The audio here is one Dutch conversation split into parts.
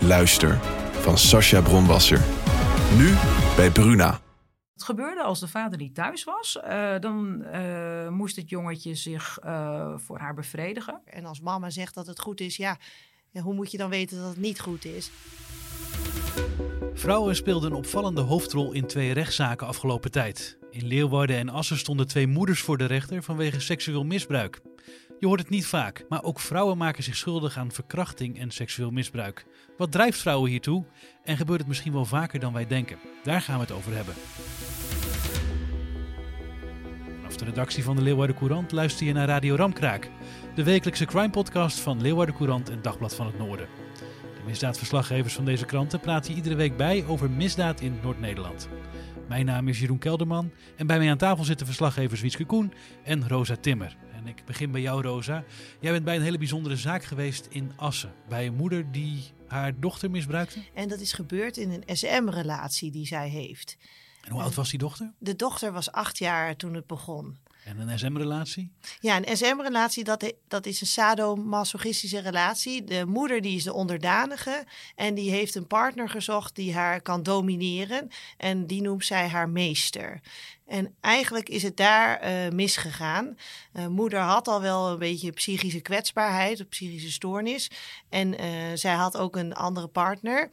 Luister van Sascha Bronwasser. Nu bij Bruna. Het gebeurde als de vader niet thuis was. eh, dan eh, moest het jongetje zich eh, voor haar bevredigen. En als mama zegt dat het goed is, ja, ja, hoe moet je dan weten dat het niet goed is? Vrouwen speelden een opvallende hoofdrol in twee rechtszaken afgelopen tijd. In Leeuwarden en Assen stonden twee moeders voor de rechter vanwege seksueel misbruik. Je hoort het niet vaak, maar ook vrouwen maken zich schuldig aan verkrachting en seksueel misbruik. Wat drijft vrouwen hiertoe? En gebeurt het misschien wel vaker dan wij denken? Daar gaan we het over hebben. Vanaf de redactie van de Leeuwarden Courant luister je naar Radio Ramkraak, de wekelijkse crime-podcast van Leeuwarden Courant en Dagblad van het Noorden. De misdaadverslaggevers van deze kranten praten iedere week bij over misdaad in Noord-Nederland. Mijn naam is Jeroen Kelderman en bij mij aan tafel zitten verslaggevers Wietske Koen en Rosa Timmer. En ik begin bij jou, Rosa. Jij bent bij een hele bijzondere zaak geweest in Assen. Bij een moeder die haar dochter misbruikte. En dat is gebeurd in een SM-relatie die zij heeft. En hoe oud was die dochter? De dochter was acht jaar toen het begon. En een SM-relatie? Ja, een SM-relatie, dat, dat is een sadomasochistische relatie. De moeder die is de onderdanige en die heeft een partner gezocht die haar kan domineren. En die noemt zij haar meester. En eigenlijk is het daar uh, misgegaan. Uh, moeder had al wel een beetje psychische kwetsbaarheid, een psychische stoornis. En uh, zij had ook een andere partner.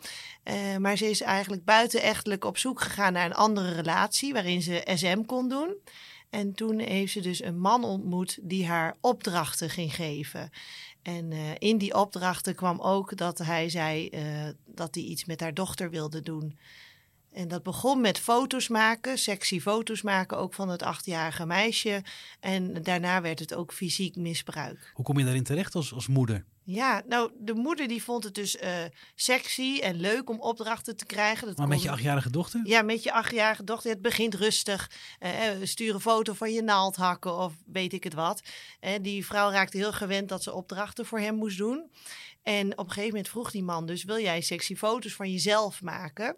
maar ze is eigenlijk buitenechtelijk op zoek gegaan naar een andere relatie waarin ze SM kon doen. En toen heeft ze dus een man ontmoet die haar opdrachten ging geven. En in die opdrachten kwam ook dat hij zei dat hij iets met haar dochter wilde doen. En dat begon met foto's maken, sexy foto's maken, ook van het achtjarige meisje. En daarna werd het ook fysiek misbruik. Hoe kom je daarin terecht als, als moeder? Ja, nou, de moeder die vond het dus uh, sexy en leuk om opdrachten te krijgen. Dat maar met je achtjarige dochter? Ja, met je achtjarige dochter. Het begint rustig. Uh, stuur een foto van je naaldhakken of weet ik het wat. En die vrouw raakte heel gewend dat ze opdrachten voor hem moest doen. En op een gegeven moment vroeg die man dus, wil jij sexy foto's van jezelf maken?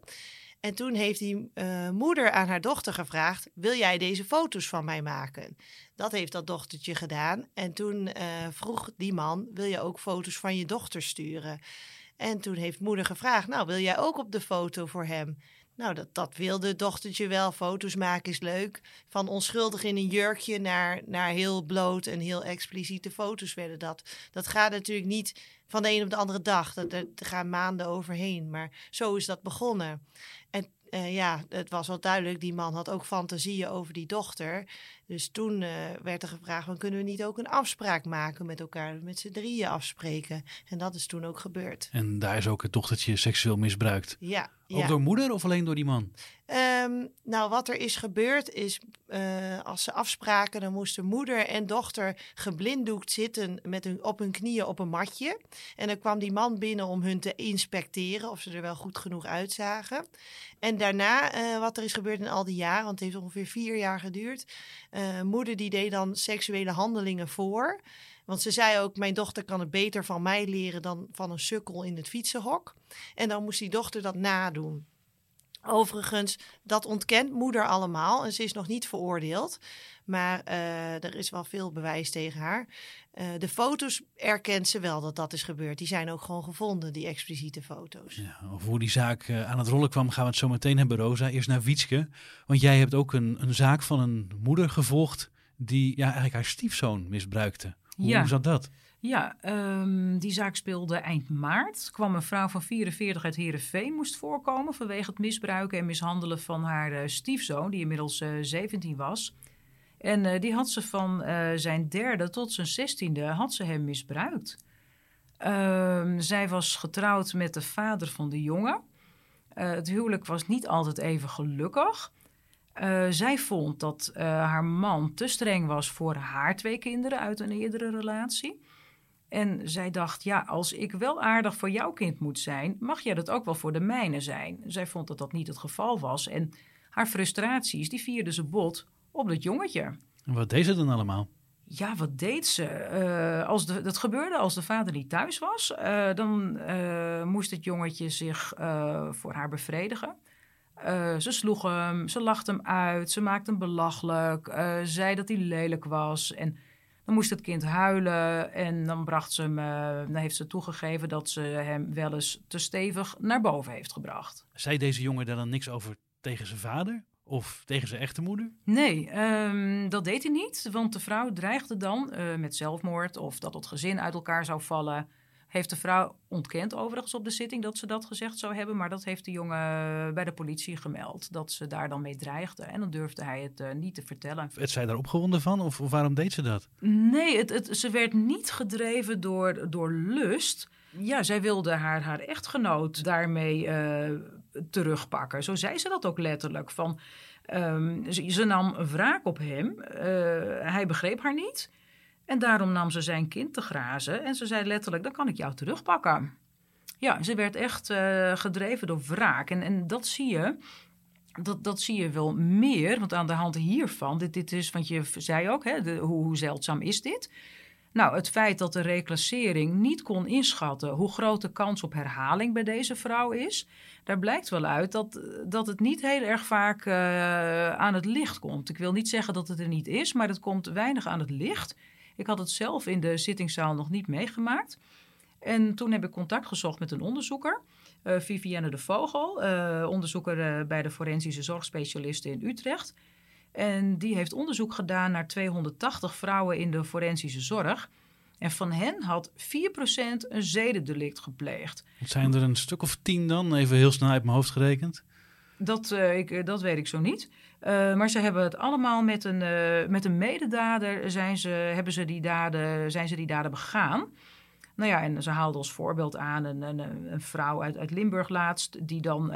En toen heeft die uh, moeder aan haar dochter gevraagd: Wil jij deze foto's van mij maken? Dat heeft dat dochtertje gedaan. En toen uh, vroeg die man: Wil je ook foto's van je dochter sturen? En toen heeft moeder gevraagd: Nou, wil jij ook op de foto voor hem? Nou, dat, dat wilde dochtertje wel. Foto's maken is leuk. Van onschuldig in een jurkje naar, naar heel bloot en heel expliciete foto's werden dat. Dat gaat natuurlijk niet van de een op de andere dag. Dat, er gaan maanden overheen. Maar zo is dat begonnen. En uh, ja, het was wel duidelijk, die man had ook fantasieën over die dochter. Dus toen uh, werd er gevraagd, van, kunnen we niet ook een afspraak maken met elkaar? Met z'n drieën afspreken. En dat is toen ook gebeurd. En daar is ook het dochtertje seksueel misbruikt. Ja. Ook ja. door moeder of alleen door die man? Um, nou, wat er is gebeurd is, uh, als ze afspraken, dan moesten moeder en dochter geblinddoekt zitten met hun, op hun knieën op een matje. En dan kwam die man binnen om hun te inspecteren of ze er wel goed genoeg uitzagen. En daarna, uh, wat er is gebeurd in al die jaren, want het heeft ongeveer vier jaar geduurd. Uh, moeder die deed dan seksuele handelingen voor. Want ze zei ook, mijn dochter kan het beter van mij leren dan van een sukkel in het fietsenhok. En dan moest die dochter dat nadoen. Overigens, dat ontkent moeder allemaal en ze is nog niet veroordeeld. Maar uh, er is wel veel bewijs tegen haar. Uh, de foto's erkent ze wel dat dat is gebeurd. Die zijn ook gewoon gevonden, die expliciete foto's. Ja, over hoe die zaak uh, aan het rollen kwam, gaan we het zo meteen hebben, Rosa. Eerst naar Wietske. Want jij hebt ook een, een zaak van een moeder gevolgd die ja, eigenlijk haar stiefzoon misbruikte. Hoe, ja. hoe zat dat? Ja, ehm, die zaak speelde eind maart. Kwam een vrouw van 44 uit Heerenveen moest voorkomen... vanwege het misbruiken en mishandelen van haar uh, stiefzoon... die inmiddels uh, 17 was. En uh, die had ze van zijn derde tot zijn zestiende had ze hem misbruikt. Ehm, zij was getrouwd met de vader van de jongen. Het huwelijk was niet altijd even gelukkig. Zij vond dat haar man te streng was voor haar twee kinderen uit een eerdere relatie. En zij dacht, ja, als ik wel aardig voor jouw kind moet zijn, mag jij dat ook wel voor de mijne zijn. Zij vond dat dat niet het geval was. En haar frustraties, die vierden ze bot op dat jongetje. En wat deed ze dan allemaal? Ja, wat deed ze? Uh, als de, dat gebeurde als de vader niet thuis was. Uh, dan uh, moest het jongetje zich voor haar bevredigen. ze sloeg hem, ze lachte hem uit, ze maakte hem belachelijk, zei dat hij lelijk was. En dan moest het kind huilen en dan bracht ze hem, dan heeft ze toegegeven dat ze hem wel eens te stevig naar boven heeft gebracht. Zei deze jongen daar dan niks over tegen zijn vader? Of tegen zijn echte moeder? Nee, um, dat deed hij niet. Want de vrouw dreigde dan uh, met zelfmoord of dat het gezin uit elkaar zou vallen. Heeft de vrouw ontkend overigens op de zitting dat ze dat gezegd zou hebben. Maar dat heeft de jongen bij de politie gemeld. Dat ze daar dan mee dreigde. En dan durfde hij het uh, niet te vertellen. Werd zij daar opgewonden van? Of, of waarom deed ze dat? Nee, het, het, ze werd niet gedreven door, door lust. Ja, zij wilde haar, haar echtgenoot daarmee uh, terugpakken. Zo zei ze dat ook letterlijk. Van, um, ze, ze, nam wraak op hem. Uh, hij begreep haar niet. En daarom nam ze zijn kind te grazen. En ze zei letterlijk, dan kan ik jou terugpakken. Ja, ze werd echt uh, gedreven door wraak. En, en dat zie je... Dat, dat zie je wel meer, want aan de hand hiervan, dit, dit is, want je zei ook, hè, hoe, hoe zeldzaam is dit? Nou, het feit dat de reclassering niet kon inschatten hoe groot de kans op herhaling bij deze vrouw is, daar blijkt wel uit dat, dat het niet heel erg vaak uh, aan het licht komt. Ik wil niet zeggen dat het er niet is, maar het komt weinig aan het licht. Ik had het zelf in de zittingszaal nog niet meegemaakt. En toen heb ik contact gezocht met een onderzoeker, uh, Vivienne de Vogel, uh, onderzoeker bij de forensische zorgspecialisten in Utrecht. En die heeft onderzoek gedaan naar 280 vrouwen in de forensische zorg. En van hen had 4% een zedendelict gepleegd. Zijn er een stuk of tien dan, even heel snel uit mijn hoofd gerekend? Dat, uh, ik, dat weet ik zo niet. Uh, maar ze hebben het allemaal met een, met een mededader zijn ze, hebben ze die daden, zijn ze die daden begaan. Nou ja, en ze haalde als voorbeeld aan een, een, een vrouw uit, uit, Limburg laatst, die, dan,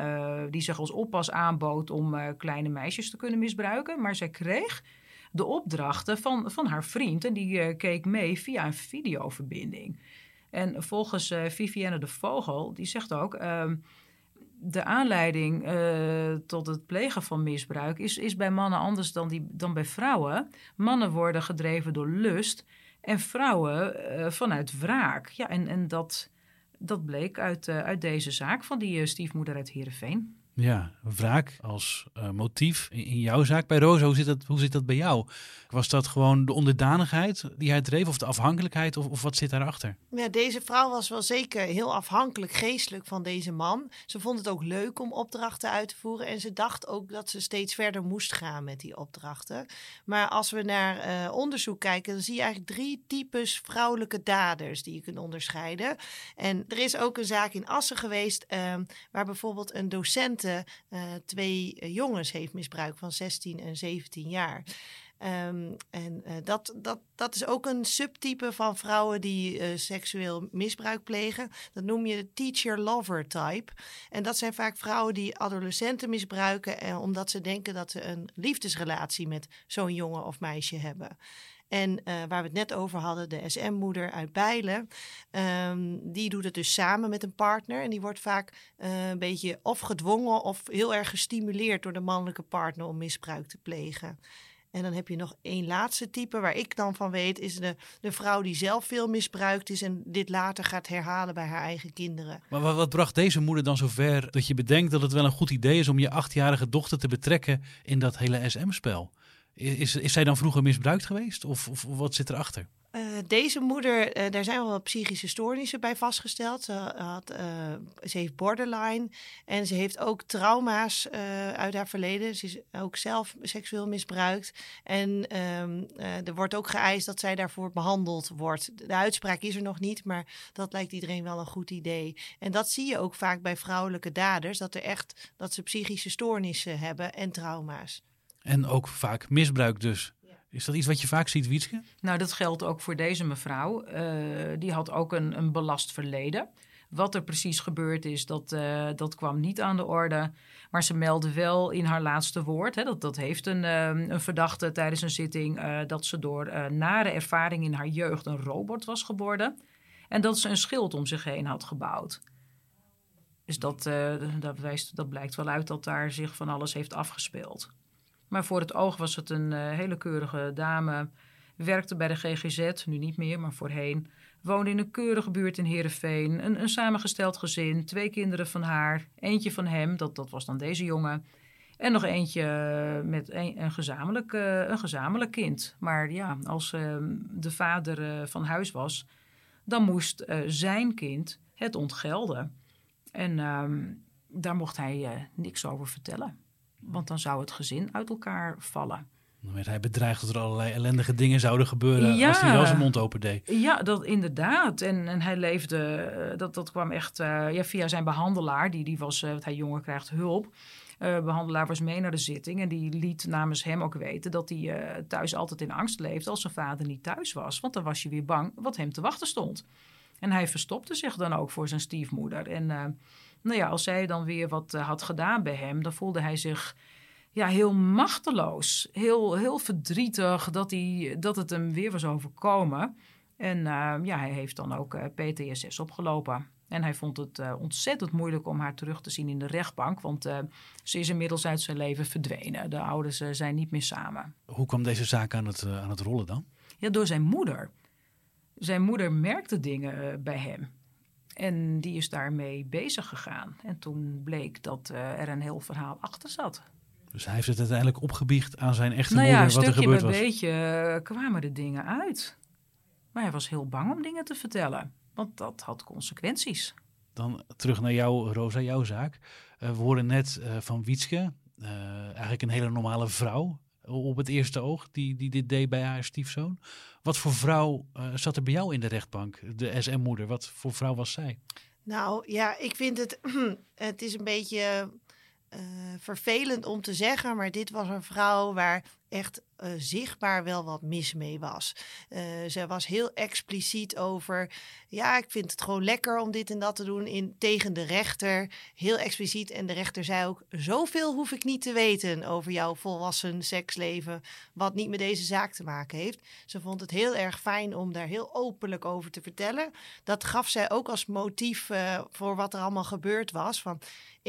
die zich als oppas aanbood om kleine meisjes te kunnen misbruiken. Maar zij kreeg de opdrachten van, van haar vriend en die keek mee via een videoverbinding. En volgens Vivienne de Vogel, die zegt ook. Ehm, de aanleiding tot het plegen van misbruik is, is bij mannen anders dan, die, dan bij vrouwen. Mannen worden gedreven door lust en vrouwen uh, vanuit wraak. Ja, en, en dat, dat bleek uit, uh, uit deze zaak van die stiefmoeder uit Heerenveen. Ja, wraak als uh, motief in, jouw zaak bij Rosa. Hoe zit, dat, hoe zit dat bij jou? Was dat gewoon de onderdanigheid die hij dreef of de afhankelijkheid of, of wat zit daarachter? Ja, deze vrouw was wel zeker heel afhankelijk geestelijk van deze man. Ze vond het ook leuk om opdrachten uit te voeren en ze dacht ook dat ze steeds verder moest gaan met die opdrachten. Maar als we naar uh, onderzoek kijken, dan zie je eigenlijk drie types vrouwelijke daders die je kunt onderscheiden. En er is ook een zaak in Assen geweest uh, waar bijvoorbeeld een docent uh, twee uh, jongens heeft misbruikt van 16 en 17 jaar. Um, en uh, dat, dat, dat is ook een subtype van vrouwen die seksueel misbruik plegen. Dat noem je de teacher-lover type. En dat zijn vaak vrouwen die adolescenten misbruiken en omdat ze denken dat ze een liefdesrelatie met zo'n jongen of meisje hebben. En uh, waar we het net over hadden, de SM-moeder uit Bijlen, um, die doet het dus samen met een partner. En die wordt vaak uh, een beetje of gedwongen of heel erg gestimuleerd door de mannelijke partner om misbruik te plegen. En dan heb je nog één laatste type, waar ik dan van weet, is de, de vrouw die zelf veel misbruikt is en dit later gaat herhalen bij haar eigen kinderen. Maar wat, wat bracht deze moeder dan zover dat je bedenkt dat het wel een goed idee is om je achtjarige dochter te betrekken in dat hele SM-spel? Is, is zij dan vroeger misbruikt geweest? Of, of wat zit erachter? Uh, deze moeder, uh, daar zijn wel psychische stoornissen bij vastgesteld. Ze, had, uh, ze heeft borderline en ze heeft ook trauma's uit haar verleden. Ze is ook zelf seksueel misbruikt. En um, er wordt ook geëist dat zij daarvoor behandeld wordt. De uitspraak is er nog niet, maar dat lijkt iedereen wel een goed idee. En dat zie je ook vaak bij vrouwelijke daders, dat, er echt, dat ze psychische stoornissen hebben en trauma's. En ook vaak misbruik dus. Is dat iets wat je vaak ziet, Wietske? Nou, dat geldt ook voor deze mevrouw. Uh, die had ook een, een belast verleden. Wat er precies gebeurd is, dat, uh, dat kwam niet aan de orde. Maar ze meldde wel in haar laatste woord, hè, dat, dat heeft een, uh, een verdachte tijdens een zitting, dat ze door nare ervaring in haar jeugd een robot was geworden. En dat ze een schild om zich heen had gebouwd. Dus dat, dat, wijst, dat blijkt wel uit dat daar zich van alles heeft afgespeeld. Maar voor het oog was het een uh, hele keurige dame. Werkte bij de GGZ, nu niet meer, maar voorheen. Woonde in een keurige buurt in Heerenveen. Een, een samengesteld gezin, twee kinderen van haar. Eentje van hem, dat, dat was dan deze jongen. En nog eentje met een, een gezamenlijk, uh, een gezamenlijk kind. Maar ja, als uh, de vader van huis was, dan moest zijn kind het ontgelden. En ehm, daar mocht hij niks over vertellen. Want dan zou het gezin uit elkaar vallen. Dan werd hij bedreigd dat er allerlei ellendige dingen zouden gebeuren ja, als hij wel zijn mond open deed. Ja, dat inderdaad. En, en hij leefde, eh, dat, dat kwam echt uh, ja, via zijn behandelaar, die, die was, uh, hij jonger krijgt hulp. Uh, behandelaar was mee naar de zitting en die liet namens hem ook weten dat hij thuis altijd in angst leefde als zijn vader niet thuis was. Want dan was je weer bang wat hem te wachten stond. En hij verstopte zich dan ook voor zijn stiefmoeder. En nou ja, als zij dan weer wat uh, had gedaan bij hem, dan voelde hij zich ja, heel machteloos. Heel, heel verdrietig dat, hij, dat het hem weer was overkomen. En uh, ja, hij heeft dan ook uh, PTSS opgelopen. En hij vond het uh, ontzettend moeilijk om haar terug te zien in de rechtbank. Want ze is inmiddels uit zijn leven verdwenen. De ouders zijn niet meer samen. Hoe kwam deze zaak aan het, aan het rollen dan? Ja, door zijn moeder. Zijn moeder merkte dingen bij hem. En die is daarmee bezig gegaan. En toen bleek dat uh, er een heel verhaal achter zat. Dus hij heeft het uiteindelijk opgebiecht aan zijn echte nou moeder, ja, wat er gebeurd was? een beetje uh, kwamen de dingen uit. Maar hij was heel bang om dingen te vertellen. Want dat had consequenties. Dan terug naar jou, Rosa, jouw zaak. Uh, we horen net van Wietske, eigenlijk een hele normale vrouw op het eerste oog, die, die dit deed bij haar stiefzoon. Wat voor vrouw uh, zat er bij jou in de rechtbank, de SM-moeder? Wat voor vrouw was zij? Nou ja, ik vind het, het is een beetje uh, vervelend om te zeggen, maar dit was een vrouw waar echt uh, zichtbaar wel wat mis mee was. Uh, ze was heel expliciet over, ja, ik vind het gewoon lekker om dit en dat te doen in, tegen de rechter. Heel expliciet. En de rechter zei ook, zoveel hoef ik niet te weten over jouw volwassen seksleven, wat niet met deze zaak te maken heeft. Ze vond het heel erg fijn om daar heel openlijk over te vertellen. Dat gaf zij ook als motief voor wat er allemaal gebeurd was. Van,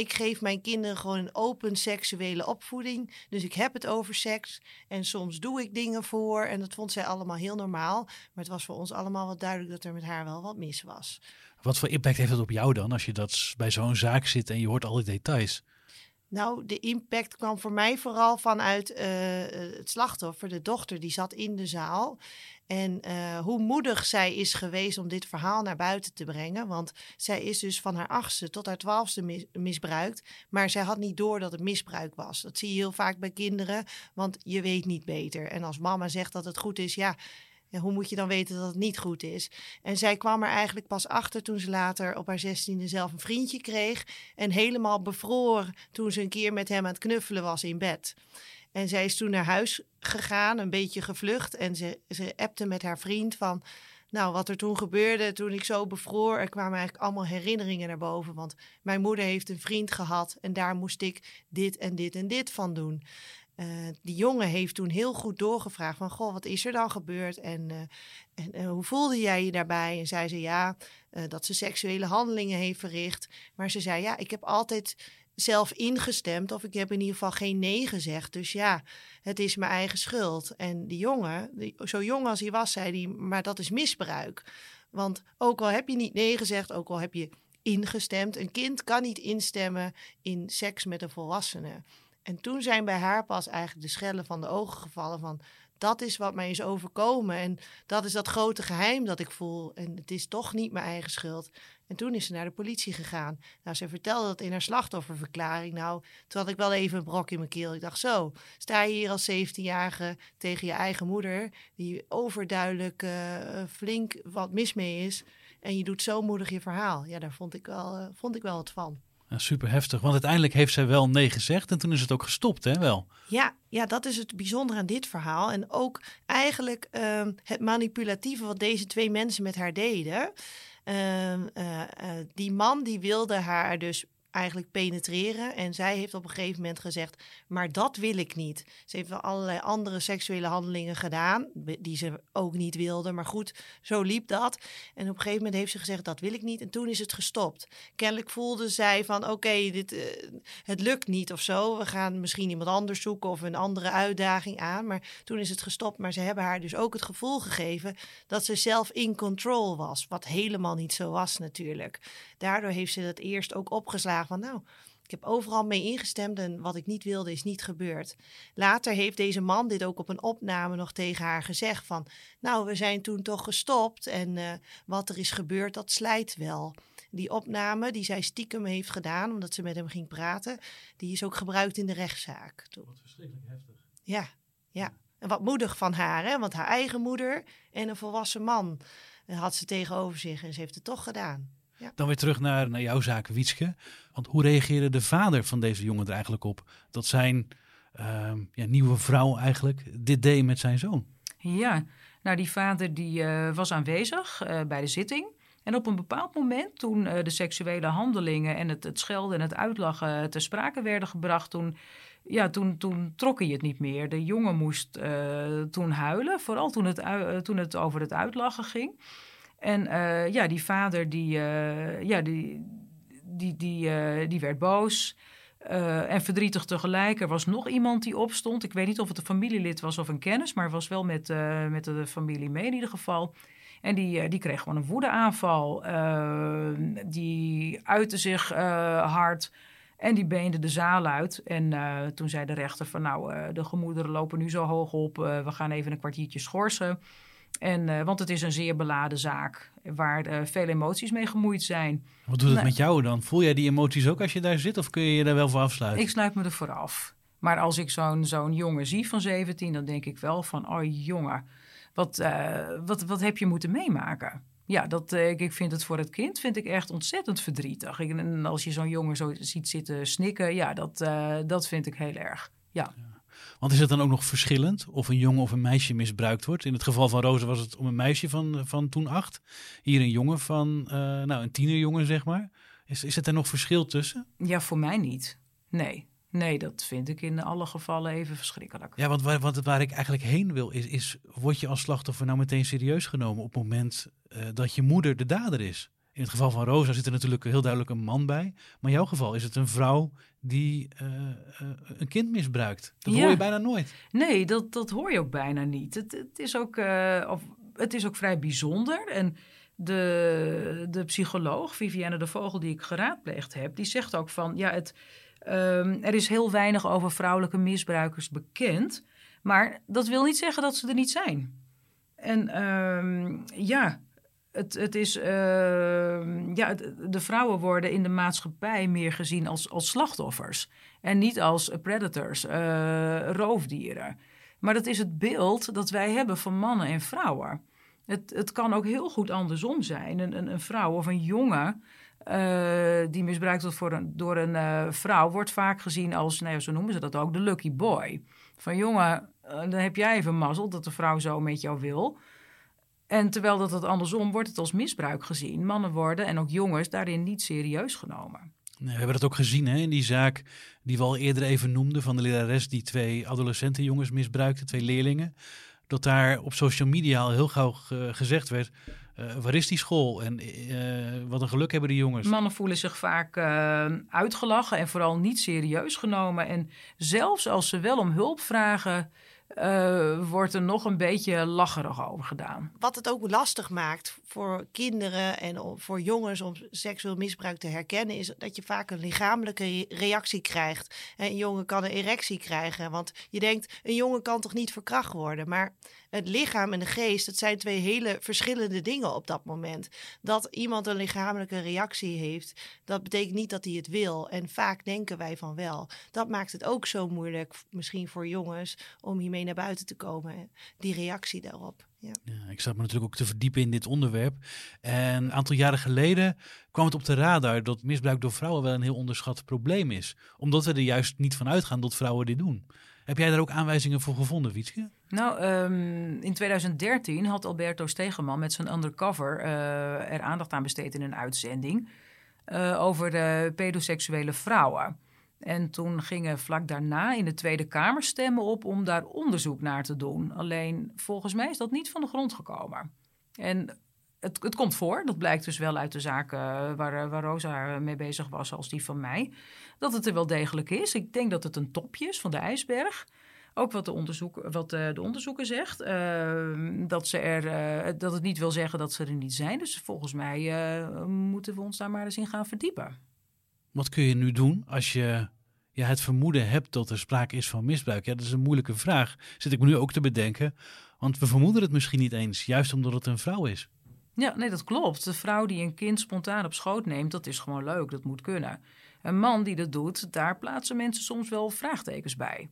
ik geef mijn kinderen gewoon een open seksuele opvoeding. Dus ik heb het over seks. En soms doe ik dingen voor. En dat vond zij allemaal heel normaal. Maar het was voor ons allemaal wel duidelijk dat er met haar wel wat mis was. Wat voor impact heeft dat op jou dan? Als je dat bij zo'n zaak zit en je hoort al die details. Nou, de impact kwam voor mij vooral vanuit uh, het slachtoffer, de dochter, die zat in de zaal. En uh, hoe moedig zij is geweest om dit verhaal naar buiten te brengen. Want zij is dus van haar achtste tot haar twaalfste mis misbruikt. Maar zij had niet door dat het misbruik was. Dat zie je heel vaak bij kinderen, want je weet niet beter. En als mama zegt dat het goed is, ja, ja, hoe moet je dan weten dat het niet goed is? En zij kwam er eigenlijk pas achter toen ze later op haar zestiende zelf een vriendje kreeg. En helemaal bevroor toen ze een keer met hem aan het knuffelen was in bed. En zij is toen naar huis gegaan, een beetje gevlucht. En ze, ze appte met haar vriend van... Nou, wat er toen gebeurde, toen ik zo bevroor, er kwamen eigenlijk allemaal herinneringen naar boven. Want mijn moeder heeft een vriend gehad en daar moest ik dit en dit en dit van doen. Uh, die jongen heeft toen heel goed doorgevraagd van, goh, wat is er dan gebeurd en, uh, en hoe voelde jij je daarbij? En zei ze ja, dat ze seksuele handelingen heeft verricht. Maar ze zei ja, ik heb altijd zelf ingestemd of ik heb in ieder geval geen nee gezegd. Dus ja, het is mijn eigen schuld. En die jongen, die, zo jong als hij was, zei hij, maar dat is misbruik. Want ook al heb je niet nee gezegd, ook al heb je ingestemd, een kind kan niet instemmen in seks met een volwassene. En toen zijn bij haar pas eigenlijk de schellen van de ogen gevallen van dat is wat mij is overkomen. En dat is dat grote geheim dat ik voel. En het is toch niet mijn eigen schuld. En toen is ze naar de politie gegaan. Nou, ze vertelde dat in haar slachtofferverklaring. Nou, toen had ik wel even een brok in mijn keel. Ik dacht, zo, sta je hier als 17-jarige tegen je eigen moeder, die overduidelijk uh, flink wat mis mee is. En je doet zo moedig je verhaal. Ja, daar vond ik wel, uh, vond ik wel wat van. Ja, super heftig, want uiteindelijk heeft zij wel nee gezegd en toen is het ook gestopt, hè wel? Ja, ja dat is het bijzondere aan dit verhaal. En ook eigenlijk uh, het manipulatieve wat deze twee mensen met haar deden. Uh, uh, die man die wilde haar dus eigenlijk penetreren. En zij heeft op een gegeven moment gezegd: Maar dat wil ik niet. Ze heeft wel allerlei andere seksuele handelingen gedaan, die ze ook niet wilde. Maar goed, zo liep dat. En op een gegeven moment heeft ze gezegd: Dat wil ik niet. En toen is het gestopt. Kennelijk voelde zij van: Oké, dit, uh, het lukt niet of zo. We gaan misschien iemand anders zoeken of een andere uitdaging aan. Maar toen is het gestopt. Maar ze hebben haar dus ook het gevoel gegeven dat ze zelf in control was. Wat helemaal niet zo was, natuurlijk. Daardoor heeft ze dat eerst ook opgeslagen van nou, ik heb overal mee ingestemd en wat ik niet wilde is niet gebeurd. Later heeft deze man dit ook op een opname nog tegen haar gezegd van nou, we zijn toen toch gestopt en uh, wat er is gebeurd, dat slijt wel. Die opname die zij stiekem heeft gedaan, omdat ze met hem ging praten, die is ook gebruikt in de rechtszaak. Wat verschrikkelijk heftig. Ja, ja. En wat moedig van haar, hè? want haar eigen moeder en een volwassen man had ze tegenover zich en ze heeft het toch gedaan. Ja. Dan weer terug naar, naar jouw zaak, Wietske. Want hoe reageerde de vader van deze jongen er eigenlijk op? Dat zijn uh, ja, nieuwe vrouw eigenlijk dit deed met zijn zoon. Ja, nou die vader die uh, was aanwezig uh, bij de zitting. En op een bepaald moment, toen uh, de seksuele handelingen en het, het schelden en het uitlachen ter sprake werden gebracht, toen, ja, toen, toen trok hij het niet meer. De jongen moest toen huilen, vooral toen het, toen het over het uitlachen ging. En uh, ja, die vader die, uh, ja, die, die, die, uh, die werd boos. en verdrietig tegelijk. Er was nog iemand die opstond. Ik weet niet of het een familielid was of een kennis, maar was wel met, met de familie mee in ieder geval. En die, die kreeg gewoon een woedeaanval. die uitte zich hard. En die beende de zaal uit. En toen zei de rechter van nou, de gemoederen lopen nu zo hoog op. we gaan even een kwartiertje schorsen. En, uh, want het is een zeer beladen zaak waar uh, veel emoties mee gemoeid zijn. Wat doet het nou, met jou dan? Voel jij die emoties ook als je daar zit of kun je je daar wel voor afsluiten? Ik sluit me er voor af. Maar als ik zo'n zo'n jongen zie van 17, dan denk ik wel van, oh jongen, wat, uh, wat, wat heb je moeten meemaken? Ja, dat, ik vind het voor het kind vind ik echt ontzettend verdrietig. en als je zo'n jongen zo ziet zitten snikken, ja, dat, dat vind ik heel erg. ja. ja. Want is het dan ook nog verschillend of een jongen of een meisje misbruikt wordt? In het geval van Roze was het om een meisje van, van toen acht. Hier een jongen van, uh, nou een tienerjongen zeg maar. Is, is het er nog verschil tussen? Ja, voor mij niet. Nee. Nee, dat vind ik in alle gevallen even verschrikkelijk. Ja, want waar, wat, waar ik eigenlijk heen wil is, is, word je als slachtoffer nou meteen serieus genomen op het moment uh, dat je moeder de dader is? In het geval van Rosa zit er natuurlijk heel duidelijk een man bij. Maar in jouw geval is het een vrouw die uh, uh, een kind misbruikt. Dat ja. hoor je bijna nooit. Nee, dat, dat hoor je ook bijna niet. Het, het, is, ook, uh, of, het is ook vrij bijzonder. En de, de psycholoog, Vivienne de Vogel, die ik geraadpleegd heb, die zegt ook van ja, het, um, er is heel weinig over vrouwelijke misbruikers bekend. Maar dat wil niet zeggen dat ze er niet zijn. En um, ja, het, het is, uh, ja, de vrouwen worden in de maatschappij meer gezien als, als slachtoffers. En niet als predators, uh, roofdieren. Maar dat is het beeld dat wij hebben van mannen en vrouwen. Het, het kan ook heel goed andersom zijn. Een, een, een vrouw of een jongen uh, die misbruikt wordt voor door een vrouw... wordt vaak gezien als, nou zo noemen ze dat ook, de lucky boy. Van jongen, dan heb jij even mazzel dat de vrouw zo met jou wil... En terwijl dat het andersom wordt het als misbruik gezien. Mannen worden en ook jongens daarin niet serieus genomen. Nee, we hebben dat ook gezien hè, in die zaak die we al eerder even noemden van de lerares die twee adolescenten jongens misbruikte, twee leerlingen. Dat daar op social media al heel gauw gezegd werd, uh, waar is die school en uh, wat een geluk hebben die jongens. Mannen voelen zich vaak uh, uitgelachen en vooral niet serieus genomen. En zelfs als ze wel om hulp vragen, uh, wordt er nog een beetje lacherig over gedaan. Wat het ook lastig maakt voor kinderen en voor jongens om seksueel misbruik te herkennen, is dat je vaak een lichamelijke reactie krijgt. Een jongen kan een erectie krijgen, want je denkt, een jongen kan toch niet verkracht worden. Maar het lichaam en de geest, dat zijn twee hele verschillende dingen op dat moment. Dat iemand een lichamelijke reactie heeft, dat betekent niet dat hij het wil. En vaak denken wij van wel. Dat maakt het ook zo moeilijk, misschien voor jongens, om hiermee naar buiten te komen. Die reactie daarop. Ja. ja. ik zat me natuurlijk ook te verdiepen in dit onderwerp. En een aantal jaren geleden kwam het op de radar dat misbruik door vrouwen wel een heel onderschat probleem is. Omdat we er juist niet van uitgaan dat vrouwen dit doen. Heb jij daar ook aanwijzingen voor gevonden, Wietske? Nou, um, in 2013 had Alberto Stegeman met zijn undercover uh, er aandacht aan besteed in een uitzending uh, over de pedoseksuele vrouwen. En toen gingen vlak daarna in de Tweede Kamer stemmen op om daar onderzoek naar te doen. Alleen volgens mij is dat niet van de grond gekomen. En het, komt voor, dat blijkt dus wel uit de zaken waar, waar Rosa mee bezig was, als die van mij, dat het er wel degelijk is. Ik denk dat het een topje is van de ijsberg. Ook wat de, onderzoek, wat de, de onderzoeker zegt. Uh, dat, ze er, uh, dat het niet wil zeggen dat ze er niet zijn. Dus volgens mij moeten we ons daar maar eens in gaan verdiepen. Wat kun je nu doen als je ja, het vermoeden hebt dat er sprake is van misbruik? Ja, dat is een moeilijke vraag. Zit ik me nu ook te bedenken. Want we vermoeden het misschien niet eens, juist omdat het een vrouw is. Ja, nee, dat klopt. De vrouw die een kind spontaan op schoot neemt, dat is gewoon leuk. Dat moet kunnen. Een man die dat doet, daar plaatsen mensen soms wel vraagtekens bij.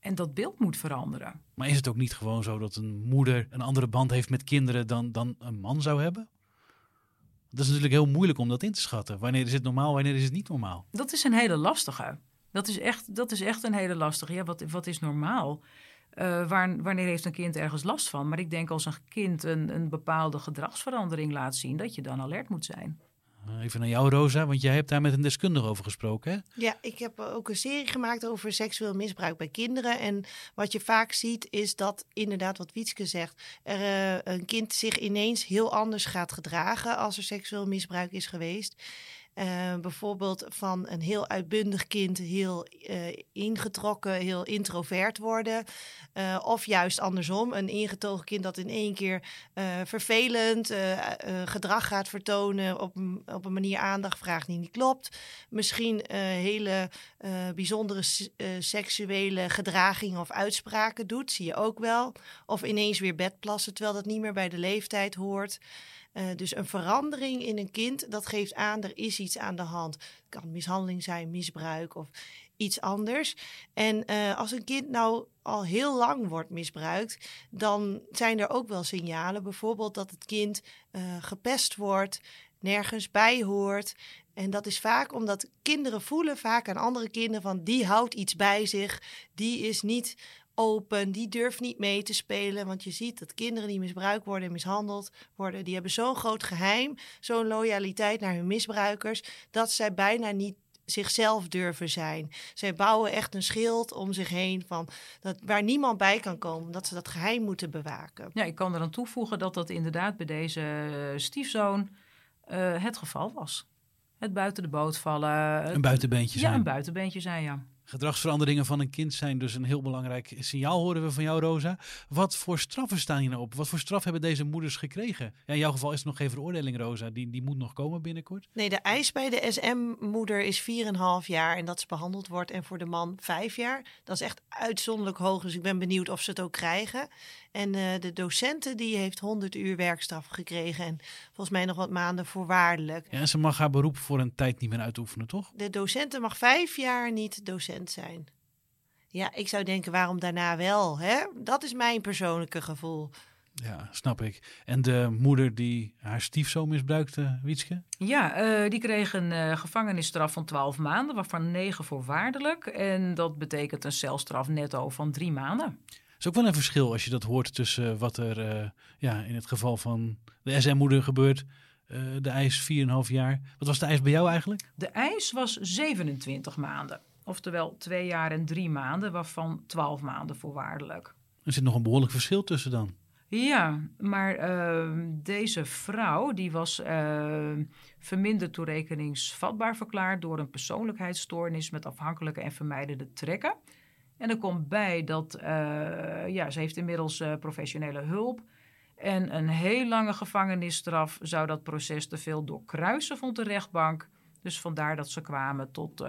En dat beeld moet veranderen. Maar is het ook niet gewoon zo dat een moeder een andere band heeft met kinderen dan, dan een man zou hebben? Dat is natuurlijk heel moeilijk om dat in te schatten. Wanneer is het normaal, wanneer is het niet normaal? Dat is een hele lastige. Dat is echt, dat is echt een hele lastige. Ja, wat, wat is normaal? Uh, waar, wanneer heeft een kind ergens last van? Maar ik denk als een kind een, een bepaalde gedragsverandering laat zien, dat je dan alert moet zijn. Eh, even naar jou, Rosa, want jij hebt daar met een deskundige over gesproken. Hè? Ja, ik heb ook een serie gemaakt over seksueel misbruik bij kinderen. En wat je vaak ziet, is dat inderdaad, wat Wietske zegt, er uh, een kind zich ineens heel anders gaat gedragen als er seksueel misbruik is geweest. Uh, bijvoorbeeld van een heel uitbundig kind heel uh, ingetrokken, heel introvert worden. Uh, of juist andersom, een ingetogen kind dat in één keer vervelend gedrag gaat vertonen, op, op een manier aandacht vraagt die niet klopt. Misschien hele bijzondere seksuele gedragingen of uitspraken doet, zie je ook wel. Of ineens weer bedplassen, terwijl dat niet meer bij de leeftijd hoort. Uh, dus een verandering in een kind, dat geeft aan, er is iets aan de hand. Het kan mishandeling zijn, misbruik of iets anders. En uh, als een kind nou al heel lang wordt misbruikt, dan zijn er ook wel signalen. Bijvoorbeeld dat het kind uh, gepest wordt, nergens bij hoort. En dat is vaak omdat kinderen voelen vaak aan andere kinderen van die houdt iets bij zich, die is niet open, die durft niet mee te spelen. Want je ziet dat kinderen die misbruikt worden en mishandeld worden, die hebben zo'n groot geheim, zo'n loyaliteit naar hun misbruikers, dat zij bijna niet zichzelf durven zijn. Zij bouwen echt een schild om zich heen van dat, waar niemand bij kan komen, dat ze dat geheim moeten bewaken. Ja, ik kan er aan toevoegen dat dat inderdaad bij deze eh, stiefzoon uh, het geval was. Het buiten de boot vallen. Een buitenbeentje zijn. Ja, een buitenbeentje zijn, ja. Gedragsveranderingen van een kind zijn dus een heel belangrijk signaal, horen we van jou, Rosa. Wat voor straffen staan hier nou op? Wat voor straf hebben deze moeders gekregen? Ja, in jouw geval is er nog geen veroordeling, Rosa. Die, die moet nog komen binnenkort. Nee, de eis bij de SM-moeder is 4,5 jaar en dat ze behandeld wordt. En voor de man 5 jaar. Dat is echt uitzonderlijk hoog, dus ik ben benieuwd of ze het ook krijgen. En uh, de docenten die heeft 100 uur werkstraf gekregen en volgens mij nog wat maanden voorwaardelijk. Ja, en ze mag haar beroep voor een tijd niet meer uitoefenen, toch? De docenten mag vijf jaar niet docent zijn. Ja, ik zou denken, waarom daarna wel? Hè? Dat is mijn persoonlijke gevoel. Ja, snap ik. En de moeder die haar stiefzoon misbruikte, Wietske? Ja, uh, die kreeg een uh, gevangenisstraf van 12 maanden, waarvan 9 voorwaardelijk. En dat betekent een celstraf netto van drie maanden is ook wel een verschil als je dat hoort tussen wat er uh, ja, in het geval van de SM-moeder gebeurt. Uh, de ijs 4,5 jaar. Wat was de ijs bij jou eigenlijk? De ijs was 27 maanden. Oftewel twee jaar en drie maanden, waarvan 12 maanden voorwaardelijk. Er zit nog een behoorlijk verschil tussen dan. Ja, maar uh, deze vrouw die was uh, verminderd toerekeningsvatbaar verklaard door een persoonlijkheidsstoornis met afhankelijke en vermijdende trekken. En er komt bij dat eh, ja, ze heeft inmiddels uh, professionele hulp. En een heel lange gevangenisstraf zou dat proces te veel doorkruisen, vond de rechtbank. Dus vandaar dat ze kwamen tot, uh,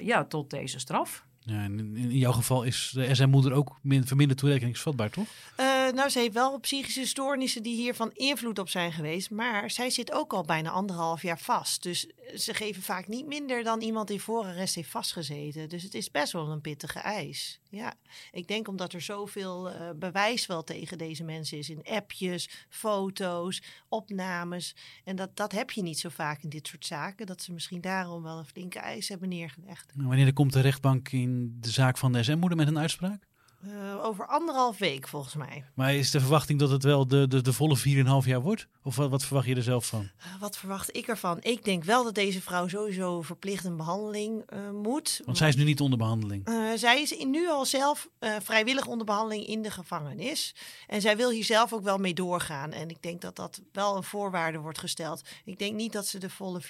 ja, tot deze straf. Ja, in, in jouw geval is de SM-moeder ook min, verminderd toerekeningsvatbaar, toch? Uh, nou, ze heeft wel psychische stoornissen die hier van invloed op zijn geweest. Maar zij zit ook al bijna anderhalf jaar vast. Dus ze geven vaak niet minder dan iemand die voor arrest heeft vastgezeten. Dus het is best wel een pittige eis. Ja, ik denk omdat er zoveel uh, bewijs wel tegen deze mensen is. In appjes, foto's, opnames. En dat, dat heb je niet zo vaak in dit soort zaken. Dat ze misschien daarom wel een flinke eis hebben neergelegd. Wanneer komt de rechtbank in de zaak van de SM-moeder met een uitspraak? Uh, over anderhalf week volgens mij. Maar is de verwachting dat het wel de, de, de volle 4,5 jaar wordt? Of wat, wat, verwacht je er zelf van? Uh, wat verwacht ik ervan? Ik denk wel dat deze vrouw sowieso verplicht een behandeling uh, moet. Want zij is nu niet onder behandeling. zij is nu al zelf vrijwillig onder behandeling in de gevangenis. En zij wil hier zelf ook wel mee doorgaan. En ik denk dat dat wel een voorwaarde wordt gesteld. Ik denk niet dat ze de volle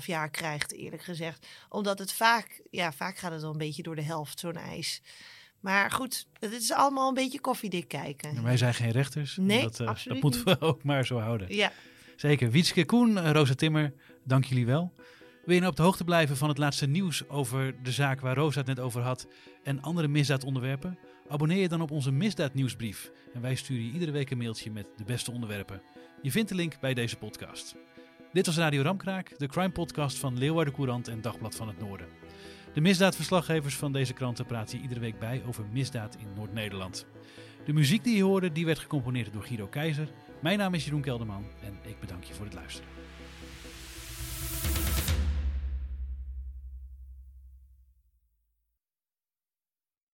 4,5 jaar krijgt, eerlijk gezegd. Omdat het vaak, ja, vaak gaat het al een beetje door de helft, zo'n eis. Maar goed, het is allemaal een beetje koffiedik kijken. wij zijn geen rechters. Nee, dat, uh, absoluut dat moeten we ook maar zo houden. Ja. Zeker. Wietske Koen, Rosa Timmer, dank jullie wel. Wil je nou op de hoogte blijven van het laatste nieuws over de zaak waar Rosa het net over had en andere misdaadonderwerpen? Abonneer je dan op onze misdaadnieuwsbrief en wij sturen je iedere week een mailtje met de beste onderwerpen. Je vindt de link bij deze podcast. Dit was Radio Ramkraak, de crime podcast van Leeuwarden Courant en Dagblad van het Noorden. De misdaadverslaggevers van deze kranten praten je iedere week bij over misdaad in Noord-Nederland. De muziek die je hoorde, die werd gecomponeerd door Guido Keizer. Mijn naam is Jeroen Kelderman en ik bedank je voor het luisteren.